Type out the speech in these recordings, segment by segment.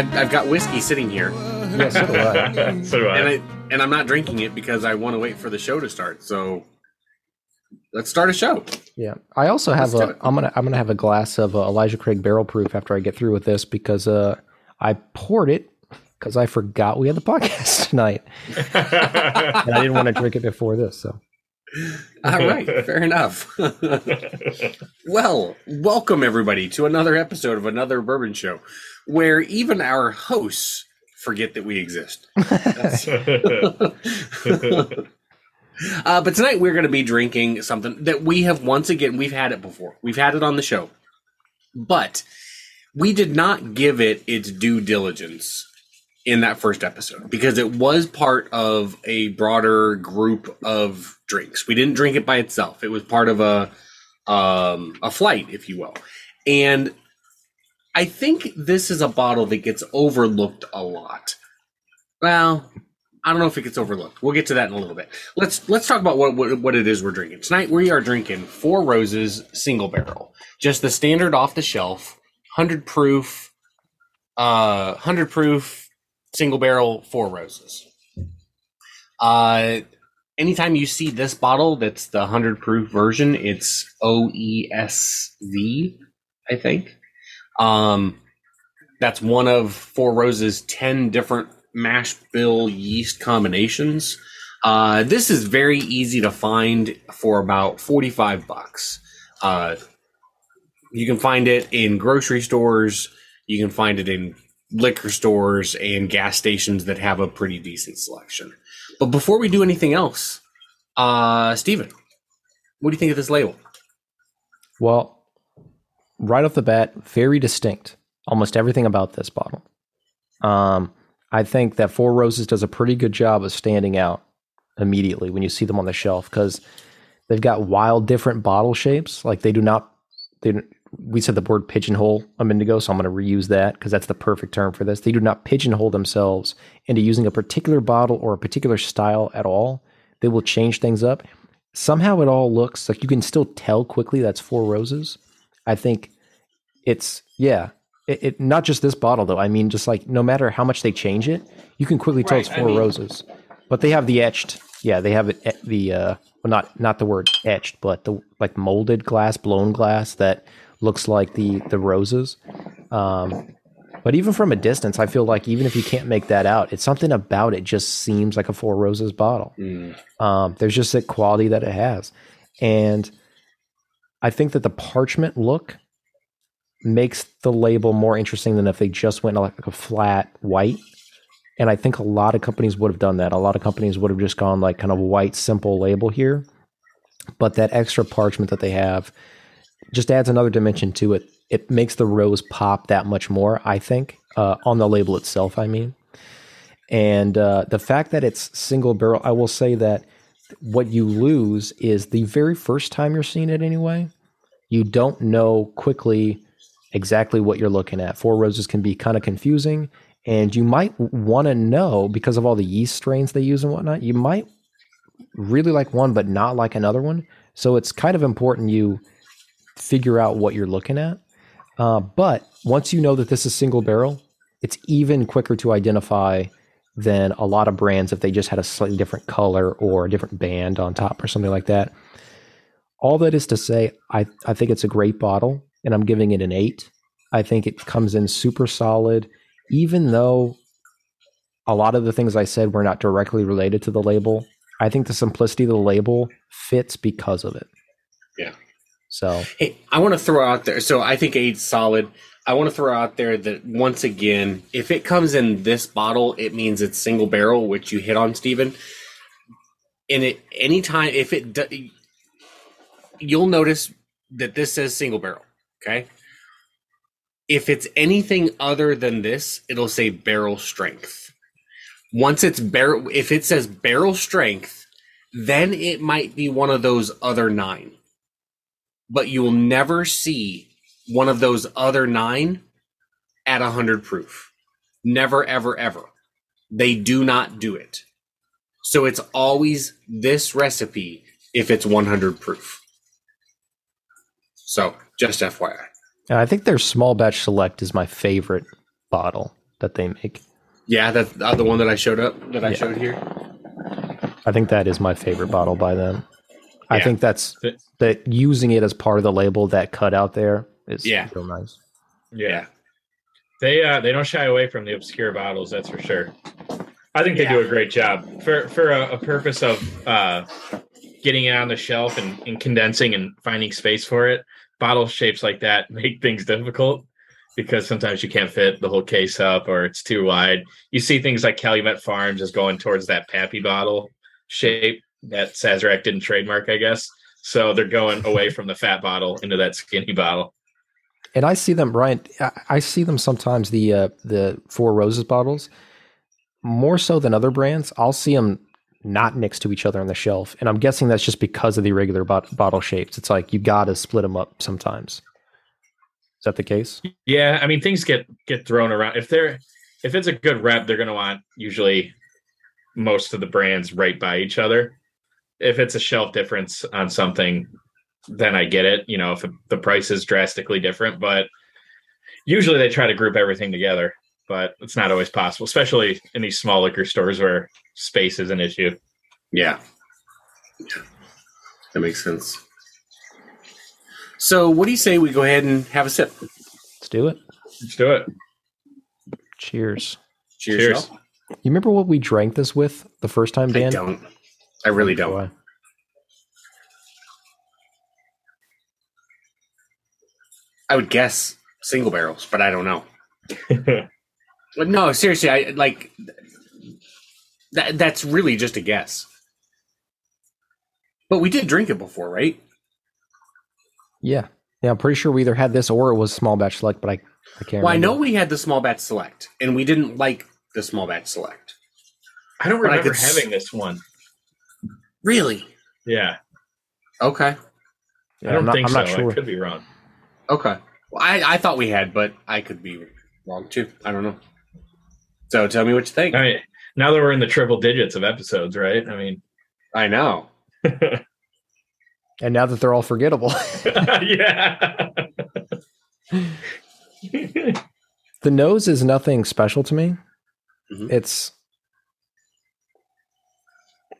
it. I've, I've got whiskey sitting here, Yeah, so do I. so do I. and I and I'm not drinking it because I want to wait for the show to start. So let's start a show. Yeah, I also have Let's do a. it. I'm gonna I'm gonna have a glass of uh, Elijah Craig Barrel Proof after I get through with this because uh I poured it because I forgot we had the podcast tonight and I didn't want to drink it before this. So All right, fair enough. well, welcome everybody to another episode of another bourbon show, where even our hosts forget that we exist. Uh, but tonight we're going to be drinking something that we have once again we've had it before. We've had it on the show, but we did not give it its due diligence in that first episode because it was part of a broader group of drinks. We didn't drink it by itself. It was part of a um, a flight, if you will, and I think this is a bottle that gets overlooked a lot. Well, I don't know if it gets overlooked. We'll get to that in a little bit. Let's let's talk about what what, what it is we're drinking tonight. We are drinking Four Roses single barrel, just the standard off the shelf, hundred proof, uh, hundred proof single barrel Four Roses. Uh, anytime you see this bottle, that's the hundred proof version. It's OBSV, I think. Um, that's one of Four Roses' ten different mash bill yeast combinations. Uh, this is very easy to find for about 45 bucks. Uh, you can find it in grocery stores, you can find it in liquor stores and gas stations that have a pretty decent selection. But before we do anything else, uh, Steven, what do you think of this label? well, right off the bat, very distinct. Almost everything about this bottle. Um, I think that Four Roses does a pretty good job of standing out immediately when you see them on the shelf because they've got wild different bottle shapes. Like they do not, they we said the word pigeonhole a minute ago, so I'm going to reuse that because that's the perfect term for this. They do not pigeonhole themselves into using a particular bottle or a particular style at all. They will change things up. Somehow it all looks like you can still tell quickly that's Four Roses. I think it's yeah. It, it not just this bottle though. I mean, just like no matter how much they change it, you can quickly tell Right, it's I Four mean- Roses. But they have the etched. Yeah, they have it the uh well not not the word etched, but the like molded glass, blown glass that looks like the the roses. Um but even from a distance, I feel like even if you can't make that out, it's something about it just seems like a Four Roses bottle. Um, there's just that quality that it has. And I think that the parchment look makes the label more interesting than if they just went like a flat white. And I think a lot of companies would have done that. A lot of companies would have just gone like kind of white, simple label here. But that extra parchment that they have just adds another dimension to it. It makes the rose pop that much more, I think, uh, on the label itself, I mean. And uh, the fact that it's single barrel, I will say that what you lose is the very first time you're seeing it anyway, you don't know quickly exactly what you're looking at. Four roses can be kind of confusing, and you might want to know because of all the yeast strains they use and whatnot. You might really like one, but not like another one. So it's kind of important you figure out what you're looking at. Uh, but once you know that this is single barrel, it's even quicker to identify than a lot of brands if they just had a slightly different color or a different band on top or something like that. All that is to say, I, I think it's a great bottle and I'm giving it an eight. I think it comes in super solid, even though a lot of the things I said were not directly related to the label. I think the simplicity of the label fits because of it. So Hey, I want to throw out there. So I think eight's solid. I want to throw out there that once again, if it comes in this bottle, it means it's single barrel, which you hit on, Stephen. And it anytime if it you'll notice that this says single barrel. Okay. If it's anything other than this, it'll say barrel strength. Once it's barrel, if it says barrel strength, then it might be one of those other nine but you will never see one of those other nine at 100 proof. Never, ever, ever. They do not do it. So it's always this recipe if it's 100 proof. So just FYI. and I think their small batch select is my favorite bottle that they make. Yeah, that's uh, the one that I showed up that I Yeah. showed here. I think that is my favorite bottle by them. I Yeah. think that's that using it as part of the label that cut out there is Yeah. real nice. Yeah. They uh they don't shy away from the obscure bottles, that's for sure. I think they Yeah. do a great job for for a, a purpose of uh getting it on the shelf and, and condensing and finding space for it. Bottle shapes like that make things difficult because sometimes you can't fit the whole case up or it's too wide. You see things like Calumet Farms is going towards that Pappy bottle shape that Sazerac didn't trademark, I guess. So they're going away from the fat bottle into that skinny bottle. And I see them, Ryan. I, see them sometimes. The uh, the Four Roses bottles, more so than other brands. I'll see them not next to each other on the shelf, and I'm guessing that's just because of the irregular bot- bottle shapes. It's like you got to split them up sometimes. Is that the case? Yeah, I mean things get get thrown around. If they're if it's a good rep, they're gonna want usually most of the brands right by each other. If it's a shelf difference on something, then I get it. You know, if the price is drastically different, but usually they try to group everything together. But it's not always possible, especially in these small liquor stores where space is an issue. Yeah. Yeah. That makes sense. So, what do you say we go ahead and have a sip? Let's do it. Let's do it. Cheers. Cheers. Cheers. y'all. Remember what we drank this with the first time, Dan? I don't. I really don't. Boy. I would guess single barrels, but I don't know. But no, seriously, I like that. That's really just a guess. But we did drink it before, right? Yeah. Yeah, I'm pretty sure we either had this or it was small batch select, but I, I can't Well, I know we had the small batch select, and we didn't like the small batch select. I don't But I remember s- having this one. Really? Yeah, Okay. Yeah, I don't I'm not, think I'm so. not sure. I could be wrong. Okay. Well, I, I thought we had, but I could be wrong too. I don't know. So tell me what you think. I mean, now that we're in the triple digits of episodes, right? I mean, I know. And now that they're all forgettable, yeah. the nose is nothing special to me. Mhm. It's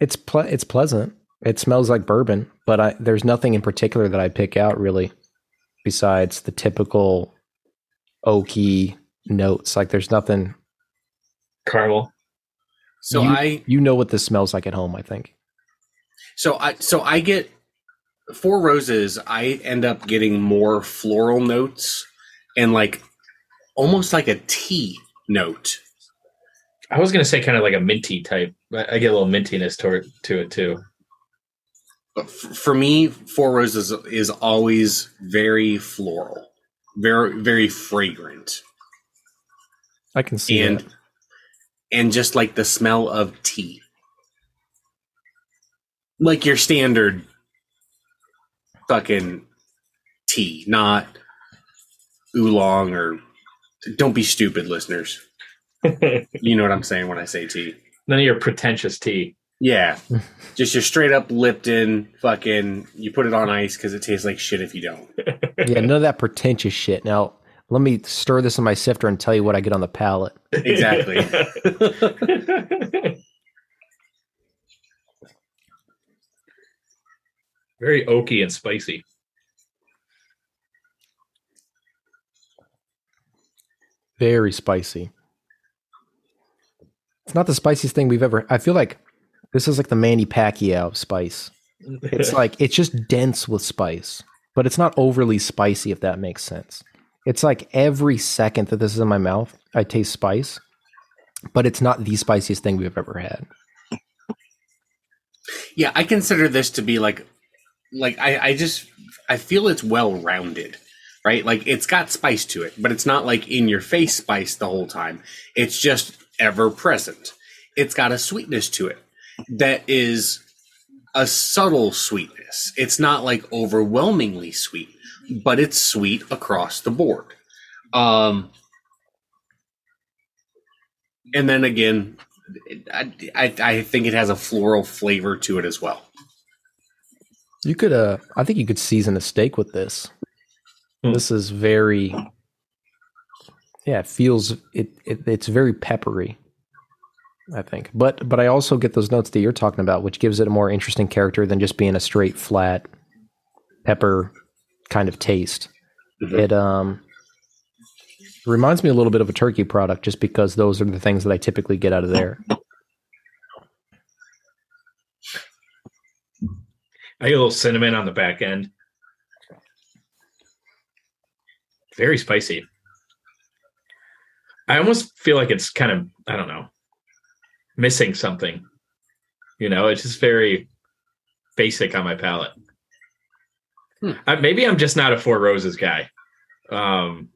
it's ple- it's pleasant. It smells like bourbon, but I, there's nothing in particular that I pick out really, besides the typical oaky notes. Like there's nothing. Caramel. So you, I you know what this smells like at home. I think. so I so I get four roses. I end up getting more floral notes and like almost like a tea note. I was gonna say kind of like a minty type. but I get a little mintiness toward to it too. But f- for me, four roses is always very floral, very very fragrant, I can see and that. and just like the smell of tea, like your standard fucking tea, not oolong or. Don't be stupid, listeners. None You know what I'm saying when I say tea. None of your pretentious tea. Yeah, just your straight up Lipton. Fucking, you put it on ice because it tastes like shit if you don't. yeah, none of that pretentious shit. Now let me stir this in my sifter and tell you what I get on the palate. Exactly. Very oaky and spicy. Very spicy. It's not the spiciest thing we've ever. I feel like this is like the Manny Pacquiao of spice. It's like it's just dense with spice, but it's not overly spicy. If that makes sense. It's like every second that this is in my mouth, I taste spice, but it's not the spiciest thing we've ever had. Yeah, I consider this to be like, like I, I just I feel it's well rounded, right? Like it's got spice to it, but it's not like in your face spice the whole time. It's just ever present. It's got a sweetness to it that is a subtle sweetness. It's not like overwhelmingly sweet, but it's sweet across the board. Um, and then again, I, I, I think it has a floral flavor to it as well. You could, uh, I think you could season a steak with this. Hmm. This is very. Yeah, it feels it, it it's very peppery. I think, but but I also get those notes that you're talking about, which gives it a more interesting character than just being a straight flat pepper kind of taste. Mhm. It um reminds me a little bit of a turkey product, just because those are the things that I typically get out of there. I get a little cinnamon on the back end. Very spicy. I almost feel like it's kind of, I don't know, missing something. You know, it's just very basic on my palate. Hmm. I, maybe I'm just not a Four Roses guy. Um,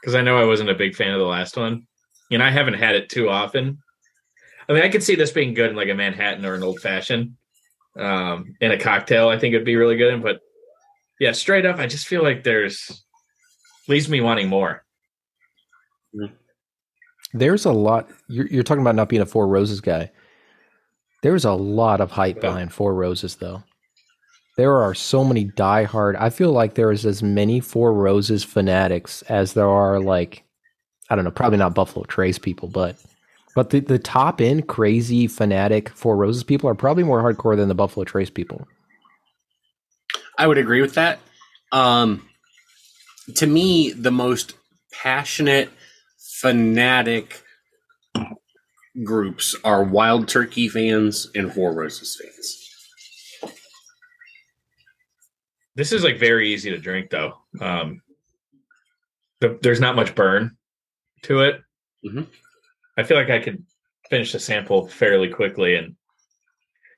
because I know I wasn't a big fan of the last one, and I haven't had it too often. I mean, I could see this being good in like a Manhattan or an old fashioned um, in a cocktail. I think it'd be really good. But yeah, straight up, I just feel like there's leaves me wanting more. There's a lot. You're, you're talking about not being a Four Roses guy. There's a lot of hype Yeah. behind Four Roses, though. There are so many diehard. I feel like there is as many Four Roses fanatics as there are like, I don't know, probably not Buffalo Trace people, but but the, the top end crazy fanatic Four Roses people are probably more hardcore than the Buffalo Trace people. I would agree with that. Um, to me, the most passionate, fanatic groups are Wild Turkey fans and Four Roses fans. This is like very easy to drink though. Um, the, there's not much burn to it. Mhm. I feel like I could finish the sample fairly quickly and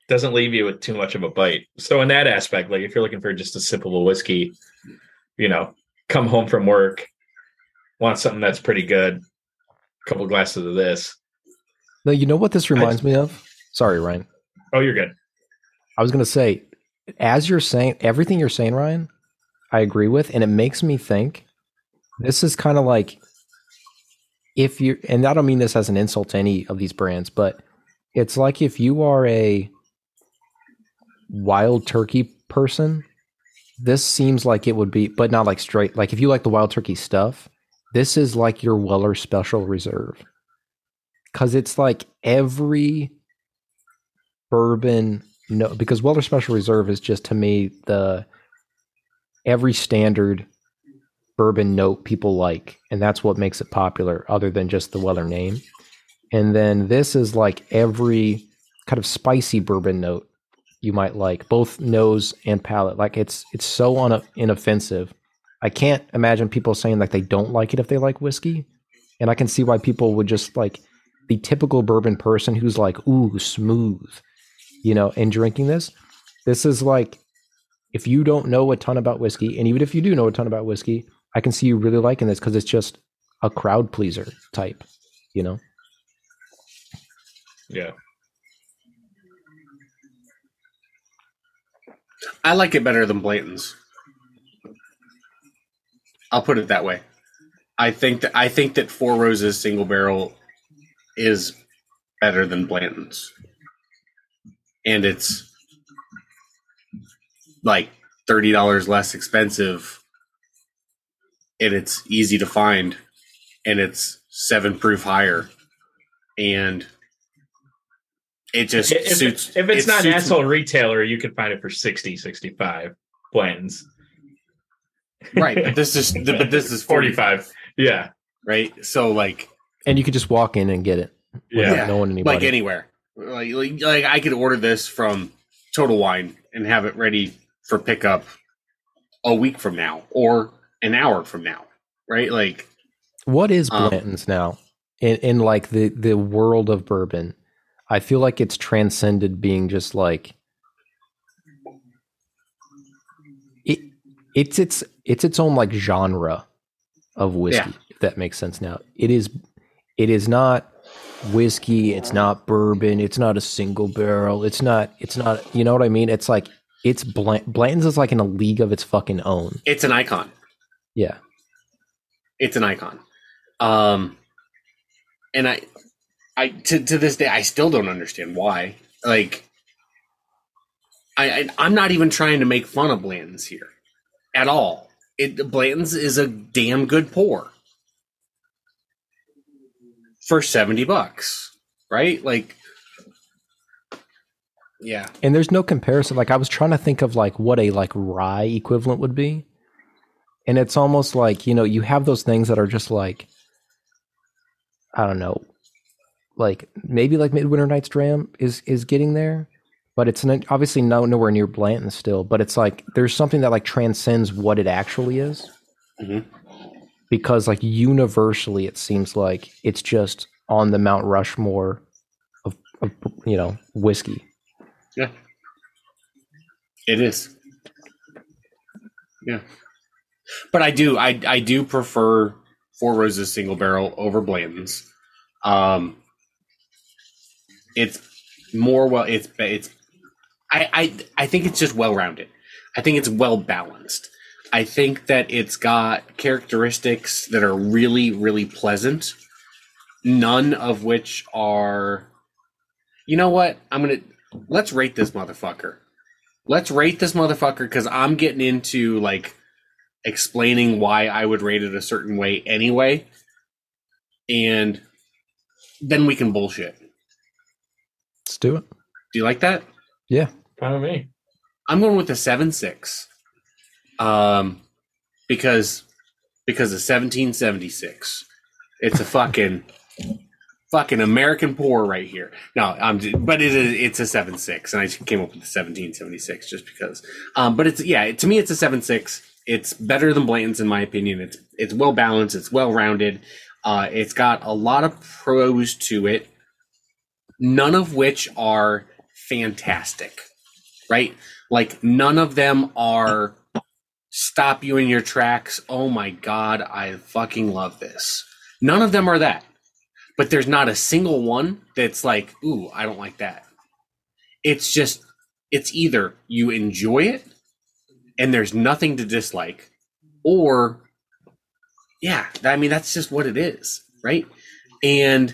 doesn't leave you with too much of a bite. So in that aspect, like if you're looking for just a sip of a whiskey, you know, come home from work, want something that's pretty good, a couple glasses of this. No, you know what this reminds me of? Sorry, Ryan. Oh, you're good. I was going to say, as you're saying, everything you're saying, Ryan, I agree with. And it makes me think this is kind of like if you, and I don't mean this as an insult to any of these brands, but it's like if you are a wild turkey person, this seems like it would be, but not like straight. Like if you like the wild turkey stuff, this is like your Weller Special Reserve. Because it's like every bourbon no because Weller Special Reserve is just to me the every standard bourbon note people like and that's what makes it popular other than just the Weller name. And then this is like every kind of spicy bourbon note you might like both nose and palate like it's it's so un- inoffensive. I can't imagine people saying like they don't like it if they like whiskey. And I can see why people would just like the typical bourbon person who's like, ooh, smooth, you know, and drinking this. This is like, if you don't know a ton about whiskey, and even if you do know a ton about whiskey, I can see you really liking this because it's just a crowd pleaser type, you know? Yeah. I like it better than Blanton's. I'll put it that way. I think that I think that Four Roses single barrel is better than Blanton's, and it's like thirty dollars less expensive, and it's easy to find, and it's seven proof higher, and it just If, suits. if it's it not an asshole retailer, you can find it for 60, 65 Blanton's. Right? But this is but this is forty five. 45. Yeah. right? So like, And you could just walk in and get it without Yeah. knowing anybody. like anywhere, like, like like I could order this from Total Wine and have it ready for pickup a week from now or an hour from now, right? Like, What is Um, Blanton's now in, in like the, the world of bourbon? I feel like it's transcended being just like It's its it's its own like genre of whiskey, Yeah. if that makes sense. Now it is it is not whiskey. It's not bourbon. It's not a single barrel. It's not. It's not. You know what I mean? It's like it's Blant, Blanton's is like in a league of its fucking own. it's an icon. Yeah. It's an icon. Um, and I, I to to this day, I still don't understand why. Like, I, I I'm not even trying to make fun of Blanton's here at all. It Blanton's is a damn good pour. for 70 bucks, right? Like, yeah. And there's no comparison. Like I was trying to think of like what a like rye equivalent would be. And it's almost like, you know, you have those things that are just like I don't know, like maybe like Midwinter Night's Dram is is getting there, but it's an, obviously no nowhere near Blanton still. But it's like there's something that like transcends what it actually is, Mhm. because like universally it seems like it's just on the Mount Rushmore of, of you know whiskey. Yeah. It is. Yeah. But I do I I do prefer Four Roses single barrel over Blanton's. Um it's more well it's it's I I I think it's just well rounded. I think it's well balanced. I think that it's got characteristics that are really really pleasant. None of which are You know what? I'm going to let's rate this motherfucker. Let's rate this motherfucker because I'm getting into like explaining why I would rate it a certain way anyway. And then we can bullshit. Let's do it. Do you like that? Yeah. Me. I'm going with the seven six. Um because because of 1776. It's a fucking fucking American pour right here. No, I'm j- but it is it's a seven six, and I just came up with the 1776 just because. Um, but it's yeah, to me it's a seven six. It's better than Blanton's in my opinion. It's it's well balanced. It's well rounded. Uh, it's got a lot of pros to it, none of which are fantastic, right? Like none of them are stop you in your tracks. Oh my god, I fucking love this. None of them are that but there's not a single one that's like, ooh, I don't like that. It's just, it's either you enjoy it and there's nothing to dislike, or, yeah, I mean, that's just what it is, right? And,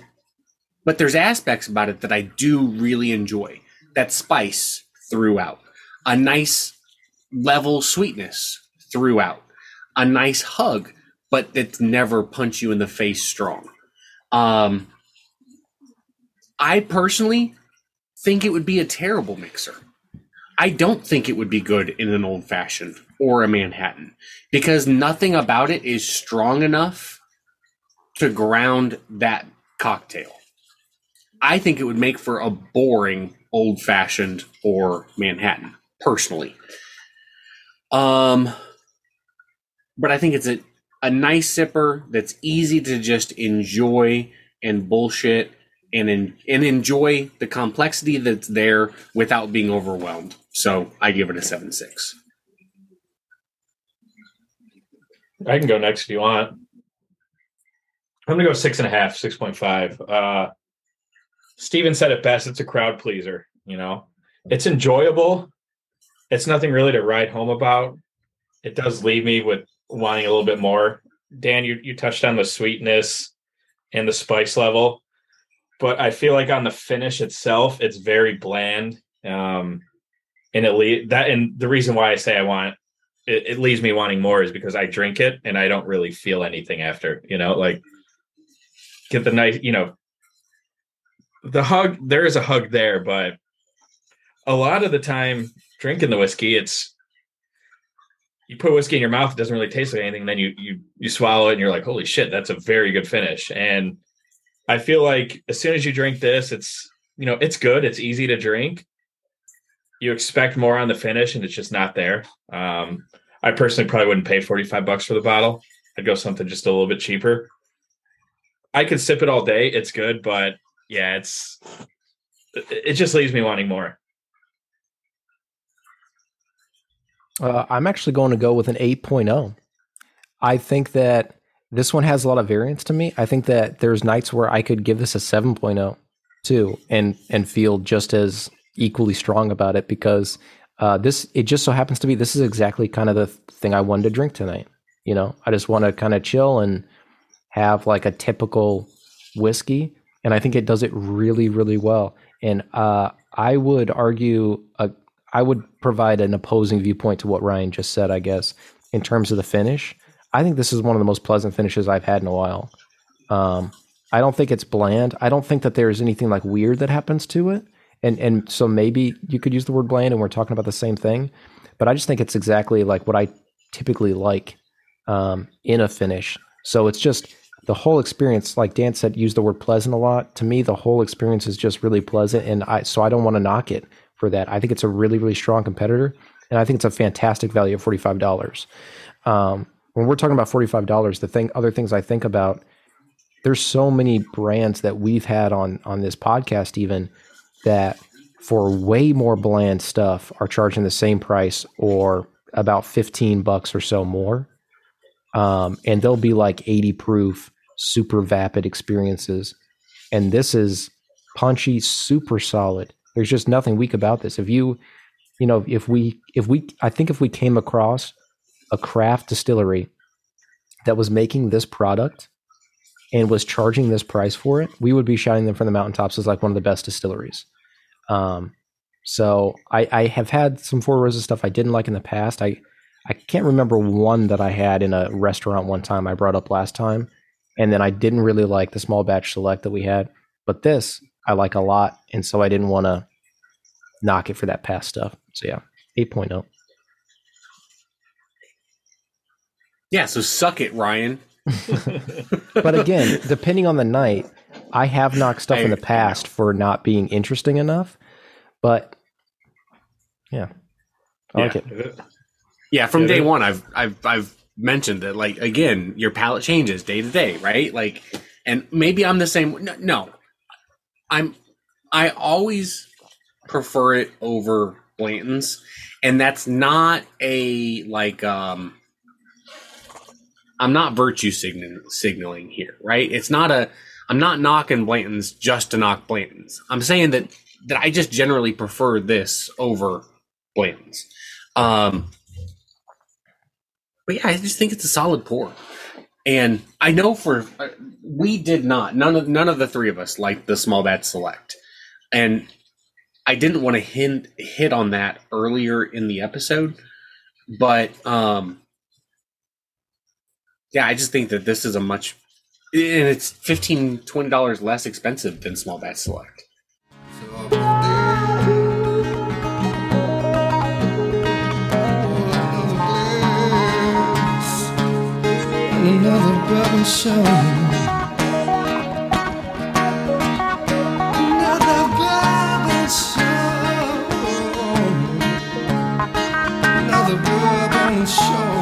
but there's aspects about it that I do really enjoy. That spice throughout, a nice level sweetness throughout, a nice hug, but that's never punch you in the face strong. Um, I personally think it would be a terrible mixer. I don't think it would be good in an old fashioned or a Manhattan because nothing about it is strong enough to ground that cocktail. I think it would make for a boring old fashioned or Manhattan, personally. Um, but I think it's a, a nice sipper that's easy to just enjoy and bullshit and en- and enjoy the complexity that's there without being overwhelmed. So I give it a seven six. I can go next if you want. I'm gonna go six and a half, six point five. Uh Steven said it best, it's a crowd pleaser, you know. It's enjoyable. It's nothing really to write home about. It does leave me with wanting a little bit more. Dan, you, you touched on the sweetness and the spice level, but I feel like on the finish itself, it's very bland. Um, and it le- that and the reason why I say I want it, it leaves me wanting more is because I drink it and I don't really feel anything after. You know, like get the nice, you know, the hug. There is a hug there, but a lot of the time drinking the whiskey, it's you put whiskey in your mouth, it doesn't really taste like anything. Then you you you swallow it, and you're like, holy shit, that's a very good finish. And I feel like as soon as you drink this, it's you know it's good, it's easy to drink. You expect more on the finish, and it's just not there. Um, I personally probably wouldn't pay forty five bucks for the bottle. I'd go something just a little bit cheaper. I could sip it all day. It's good, but yeah, it's it just leaves me wanting more. Uh, I'm actually going to go with an 8.0. I think that this one has a lot of variance to me. I think that there's nights where I could give this a 7.0 too, and and feel just as equally strong about it because uh, this it just so happens to be this is exactly kind of the thing I wanted to drink tonight. You know, I just want to kind of chill and have like a typical whiskey, and I think it does it really, really well. And uh, I would argue, a, I would provide an opposing viewpoint to what Ryan just said. I guess in terms of the finish, I think this is one of the most pleasant finishes I've had in a while. Um, I don't think it's bland. I don't think that there's anything like weird that happens to it. And and so maybe you could use the word bland and we're talking about the same thing. But I just think it's exactly like what I typically like um, in a finish. So it's just the whole experience, like Dan said, use the word pleasant a lot. To me, the whole experience is just really pleasant, and I so I don't want to knock it for that. I think it's a really really strong competitor, and I think it's a fantastic value of forty five dollars. Um, when we're talking about forty five dollars, the thing, other things I think about, there's so many brands that we've had on on this podcast even that for way more bland stuff are charging the same price or about 15 bucks or so more um, and they'll be like 80 proof, super vapid experiences. And this is punchy, super solid. There's just nothing weak about this. If you, you know, if we, if we, I think if we came across a craft distillery that was making this product and was charging this price for it, we would be shouting them from the mountaintops as like one of the best distilleries. Um, so I, I have had some Four Roses stuff I didn't like in the past. I I can't remember one that I had in a restaurant one time I brought up last time. And then I didn't really like the small batch select that we had. But this I like a lot. And so I didn't want to knock it for that past stuff. So yeah, 8.0. Yeah, so suck it, Ryan. but again, depending on the night, I have knocked stuff in the past for not being interesting enough. But yeah, I Yeah. like it. Yeah, from day one, I've I've I've mentioned that. Like again, your palate changes day to day, right? Like, and maybe I'm the same. No, no, I'm. I always prefer it over Blanton's, and that's not a like. um I'm not virtue signaling signaling here, right? It's not a. I'm not knocking Blanton's just to knock Blanton's. I'm saying that that I just generally prefer this over Blanton's. Um, but yeah, I just think it's a solid pour. And I know for uh, we did not none of none of the three of us liked the small batch select, and I didn't want to hint hit on that earlier in the episode, but um, yeah, I just think that this is a much and it's 15 20 dollars less expensive than small batch select. Another brother show. Another brother show. Another brother show.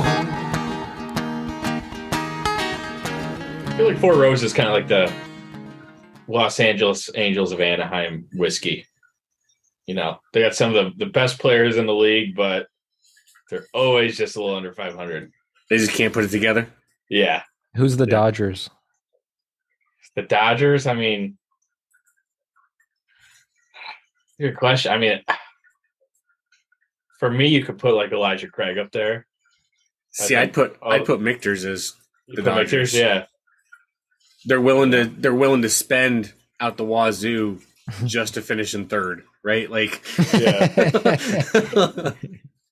I feel like Four Roses is kind of like the Los Angeles Angels of Anaheim whiskey. You know, they got some of the, the best players in the league, but they're always just a little under 500. They just can't put it together. Yeah. Who's the Yeah. Dodgers? The Dodgers, I mean, good question. I mean, for me, you could put like Elijah Craig up there. See, I'd think- put I'd put Michter's as The put Dodgers, Dodgers. yeah. they're willing to they're willing to spend out the wazoo just to finish in third, right? Like Yeah.